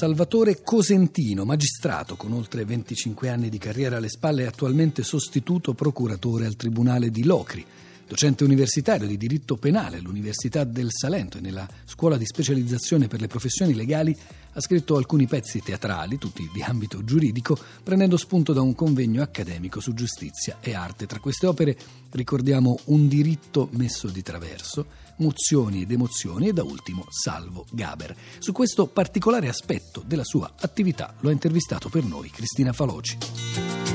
Salvatore Cosentino, magistrato con oltre 25 anni di carriera alle spalle, è attualmente sostituto procuratore al Tribunale di Locri. Docente universitario di diritto penale all'Università del Salento e nella scuola di specializzazione per le professioni legali, ha scritto alcuni pezzi teatrali, tutti di ambito giuridico, prendendo spunto da un convegno accademico su giustizia e arte. Tra queste opere ricordiamo Un diritto messo di traverso, mozioni ed emozioni e da ultimo Salvo Gaber. Su questo particolare aspetto della sua attività lo ha intervistato per noi Cristina Faloci.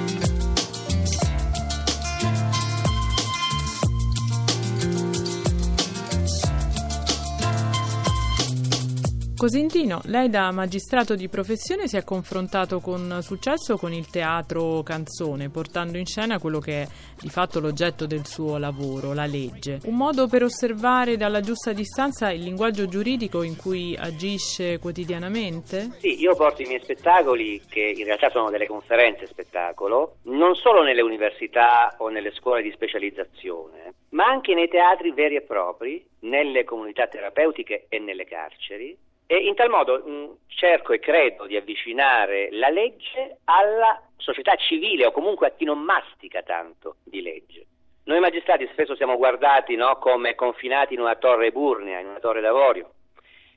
Cosentino, lei da magistrato di professione si è confrontato con successo con il teatro canzone, portando in scena quello che è di fatto l'oggetto del suo lavoro, la legge. Un modo per osservare dalla giusta distanza il linguaggio giuridico in cui agisce quotidianamente? Sì, io porto i miei spettacoli, che in realtà sono delle conferenze spettacolo, non solo nelle università o nelle scuole di specializzazione, ma anche nei teatri veri e propri, nelle comunità terapeutiche e nelle carceri e in tal modo mh, cerco e credo di avvicinare la legge alla società civile o comunque a chi non mastica tanto di legge. Noi magistrati spesso siamo guardati no, come confinati in una torre burnea, in una torre d'avorio.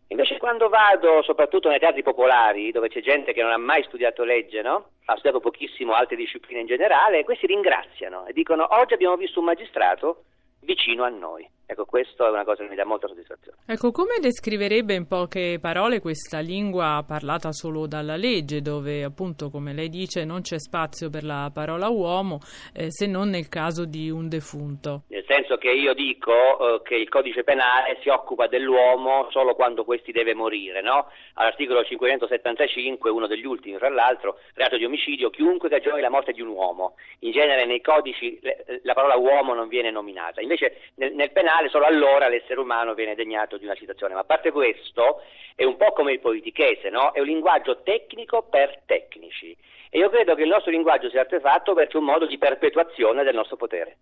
Invece quando vado soprattutto nei teatri popolari, dove c'è gente che non ha mai studiato legge, no? ha studiato pochissimo altre discipline in generale, questi ringraziano e dicono oggi abbiamo visto un magistrato vicino a noi. Ecco, questo è una cosa che mi dà molta soddisfazione. Ecco, come descriverebbe in poche parole questa lingua parlata solo dalla legge, dove appunto, come lei dice, non c'è spazio per la parola uomo, eh, se non nel caso di un defunto? Nel senso che io dico eh, che il codice penale si occupa dell'uomo solo quando questi deve morire, no? All'articolo 575, uno degli ultimi, fra l'altro, reato di omicidio, chiunque cagioni la morte di un uomo. In genere nei codici la parola uomo non viene nominata. Invece nel, nel penale penale, solo allora l'essere umano viene degnato di una citazione. Ma a parte questo, è un po' come il politichese, no? È un linguaggio tecnico per tecnici. E io credo che il nostro linguaggio sia artefatto perché è un modo di perpetuazione del nostro potere.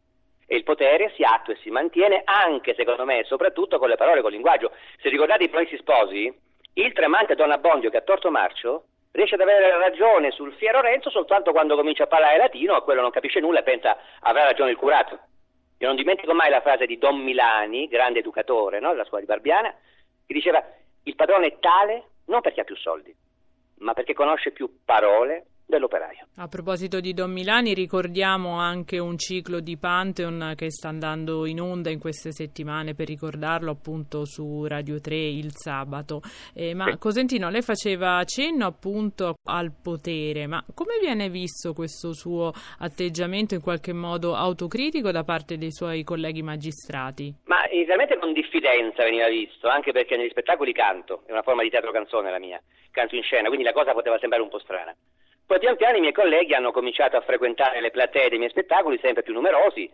E il potere si attua e si mantiene anche, secondo me, soprattutto con le parole, con il linguaggio. Se ricordate i Promessi Sposi, il tremante Don Abbondio che ha torto marcio riesce ad avere ragione sul fiero Renzo soltanto quando comincia a parlare latino e quello non capisce nulla e pensa avrà ragione il curato. Io non dimentico mai la frase di Don Milani, grande educatore no, della scuola di Barbiana, che diceva il padrone è tale non perché ha più soldi, ma perché conosce più parole dell'operaio. A proposito di Don Milani, ricordiamo anche un ciclo di Pantheon che sta andando in onda in queste settimane per ricordarlo appunto su Radio 3 il sabato. Eh, ma sì. Cosentino, lei faceva cenno appunto al potere, ma come viene visto questo suo atteggiamento in qualche modo autocritico da parte dei suoi colleghi magistrati? Ma inizialmente con diffidenza veniva visto, anche perché negli spettacoli canto, è una forma di teatro canzone la mia, canto in scena, quindi la cosa poteva sembrare un po' strana. Poi pian piano i miei colleghi hanno cominciato a frequentare le platee dei miei spettacoli, sempre più numerosi.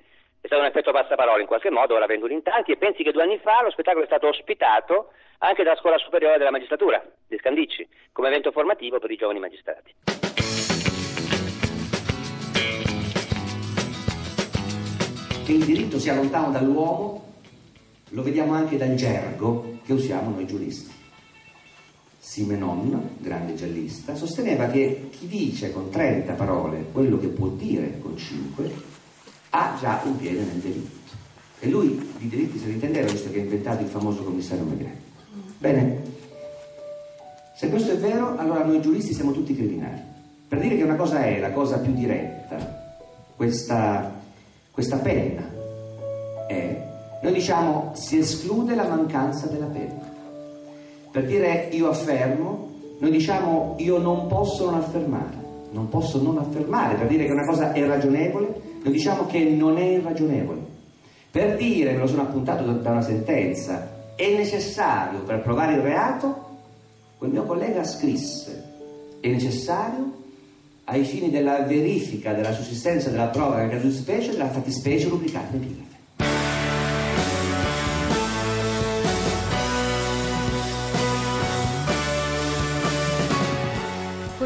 È stato un effetto passaparola in qualche modo, ora vengono in tanti e pensi che due anni fa lo spettacolo è stato ospitato anche dalla Scuola Superiore della Magistratura di Scandicci, come evento formativo per i giovani magistrati. Che il diritto sia lontano dall'uomo lo vediamo anche dal gergo che usiamo noi giuristi. Simenon, grande giallista, sosteneva che chi dice con 30 parole quello che può dire con 5 ha già un piede nel diritto. E lui di diritti se ne intendeva, visto che ha inventato il famoso commissario Maigret. Bene, se questo è vero, allora noi giuristi siamo tutti criminali. Per dire che una cosa è la cosa più diretta, questa, questa penna è, noi diciamo si esclude la mancanza della penna. Per dire io affermo, noi diciamo io non posso non affermare. Non posso non affermare, per dire che una cosa è ragionevole, noi diciamo che non è irragionevole. Per dire, me lo sono appuntato da una sentenza, è necessario per provare il reato, quel mio collega scrisse, è necessario ai fini della verifica della sussistenza della prova nel caso di specie della fattispecie rubricata in epigrafe.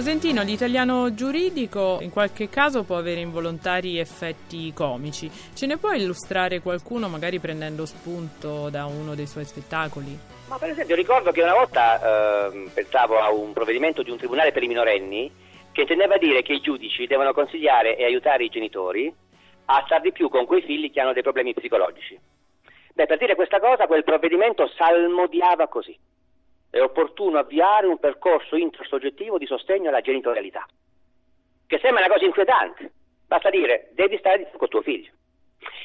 Cosentino, l'italiano giuridico in qualche caso può avere involontari effetti comici. Ce ne può illustrare qualcuno, magari prendendo spunto da uno dei suoi spettacoli? Ma per esempio ricordo che una volta eh, pensavo a un provvedimento di un tribunale per i minorenni che intendeva dire che i giudici devono consigliare e aiutare i genitori a star di più con quei figli che hanno dei problemi psicologici. Beh, per dire questa cosa, quel provvedimento salmodiava così. È opportuno avviare un percorso intersoggettivo di sostegno alla genitorialità, che sembra una cosa inquietante. Basta dire, devi stare con tuo figlio.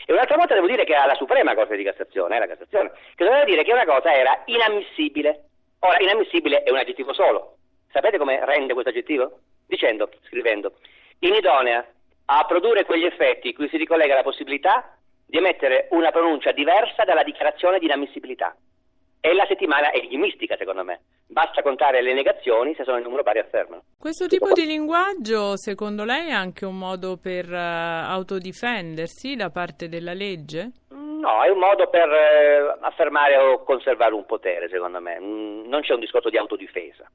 E un'altra volta devo dire che alla Suprema Corte di Cassazione, eh, la Cassazione, che doveva dire che una cosa era inammissibile. Ora, inammissibile è un aggettivo solo. Sapete come rende questo aggettivo? Dicendo, scrivendo, inidonea a produrre quegli effetti cui si ricollega la possibilità di emettere una pronuncia diversa dalla dichiarazione di inammissibilità. E la settimana è enigmistica, secondo me. Basta contare le negazioni, se sono in numero pari affermano. Questo tipo di linguaggio, secondo lei, è anche un modo per uh, autodifendersi da parte della legge? No, è un modo per eh, affermare o conservare un potere, secondo me. Mm, non c'è un discorso di autodifesa.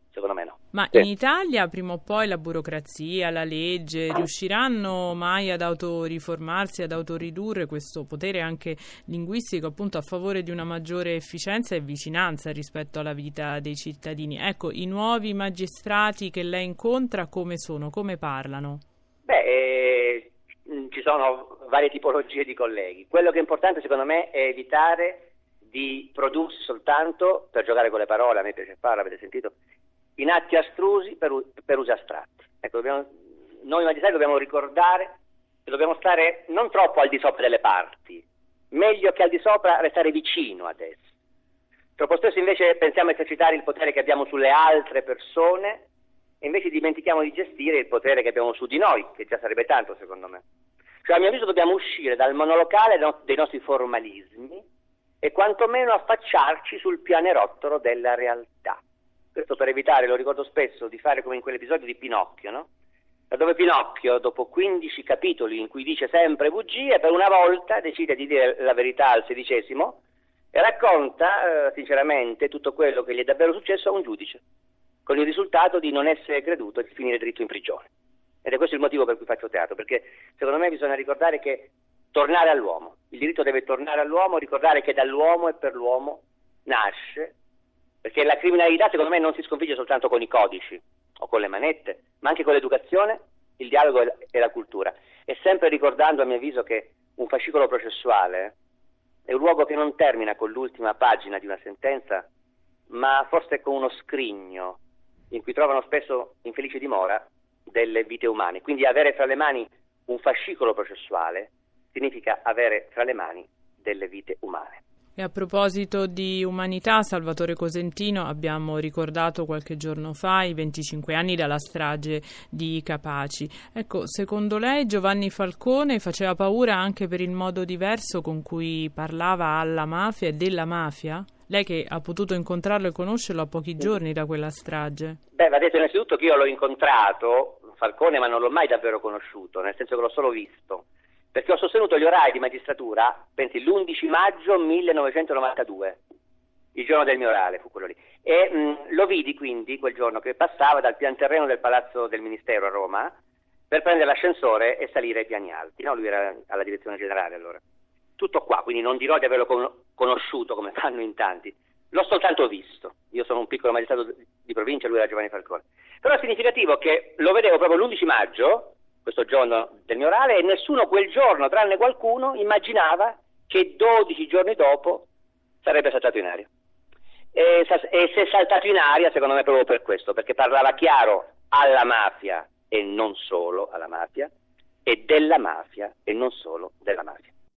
Ma sì. in Italia prima o poi la burocrazia, la legge riusciranno mai ad autoriformarsi, ad autoridurre questo potere anche linguistico appunto a favore di una maggiore efficienza e vicinanza rispetto alla vita dei cittadini? Ecco, i nuovi magistrati che lei incontra come sono, come parlano? Beh, eh, ci sono varie tipologie di colleghi. Quello che è importante secondo me è evitare di prodursi soltanto, per giocare con le parole, a me piace farlo, avete sentito, in atti astrusi per, per usi astratti. Ecco, dobbiamo, noi magistrati dobbiamo ricordare che dobbiamo stare non troppo al di sopra delle parti, meglio che al di sopra restare vicino ad esse. Troppo spesso invece pensiamo a esercitare il potere che abbiamo sulle altre persone e invece dimentichiamo di gestire il potere che abbiamo su di noi, che già sarebbe tanto secondo me. Cioè, a mio avviso dobbiamo uscire dal monolocale dei nostri formalismi e quantomeno affacciarci sul pianerottolo della realtà. Questo per evitare, lo ricordo spesso, di fare come in quell'episodio di Pinocchio, no? dove Pinocchio, dopo 15 capitoli in cui dice sempre bugie, per una volta decide di dire la verità al sedicesimo e racconta eh, sinceramente tutto quello che gli è davvero successo a un giudice, con il risultato di non essere creduto e di finire dritto in prigione. Ed è questo il motivo per cui faccio teatro, perché secondo me bisogna ricordare che tornare all'uomo, il diritto deve tornare all'uomo, ricordare che dall'uomo e per l'uomo nasce, perché la criminalità secondo me non si sconfigge soltanto con i codici o con le manette, ma anche con l'educazione, il dialogo e la cultura. E sempre ricordando a mio avviso che un fascicolo processuale è un luogo che non termina con l'ultima pagina di una sentenza, ma forse con uno scrigno in cui trovano spesso infelici dimora delle vite umane. Quindi avere fra le mani un fascicolo processuale significa avere fra le mani delle vite umane. E a proposito di umanità, Salvatore Cosentino, abbiamo ricordato qualche giorno fa i 25 anni dalla strage di Capaci. Ecco, secondo lei Giovanni Falcone faceva paura anche per il modo diverso con cui parlava alla mafia e della mafia? Lei che ha potuto incontrarlo e conoscerlo a pochi giorni da quella strage. Beh, va detto innanzitutto che io l'ho incontrato, Falcone, ma non l'ho mai davvero conosciuto, nel senso che l'ho solo visto, perché ho sostenuto gli orari di magistratura, pensi, l'11 maggio 1992, il giorno del mio orale fu quello lì, e mh, lo vidi quindi quel giorno che passava dal pian terreno del Palazzo del Ministero a Roma per prendere l'ascensore e salire ai piani alti, no? lui era alla direzione generale allora. Tutto qua, quindi non dirò di averlo con- conosciuto come fanno in tanti, l'ho soltanto visto. Io sono un piccolo magistrato di provincia, lui era Giovanni Falcone. Però è significativo che lo vedevo proprio l'11 maggio, questo giorno del mio orale, e nessuno quel giorno, tranne qualcuno, immaginava che 12 giorni dopo sarebbe saltato in aria. E, e se è saltato in aria, secondo me, proprio per questo, perché parlava chiaro alla mafia e non solo alla mafia, e della mafia e non solo della mafia.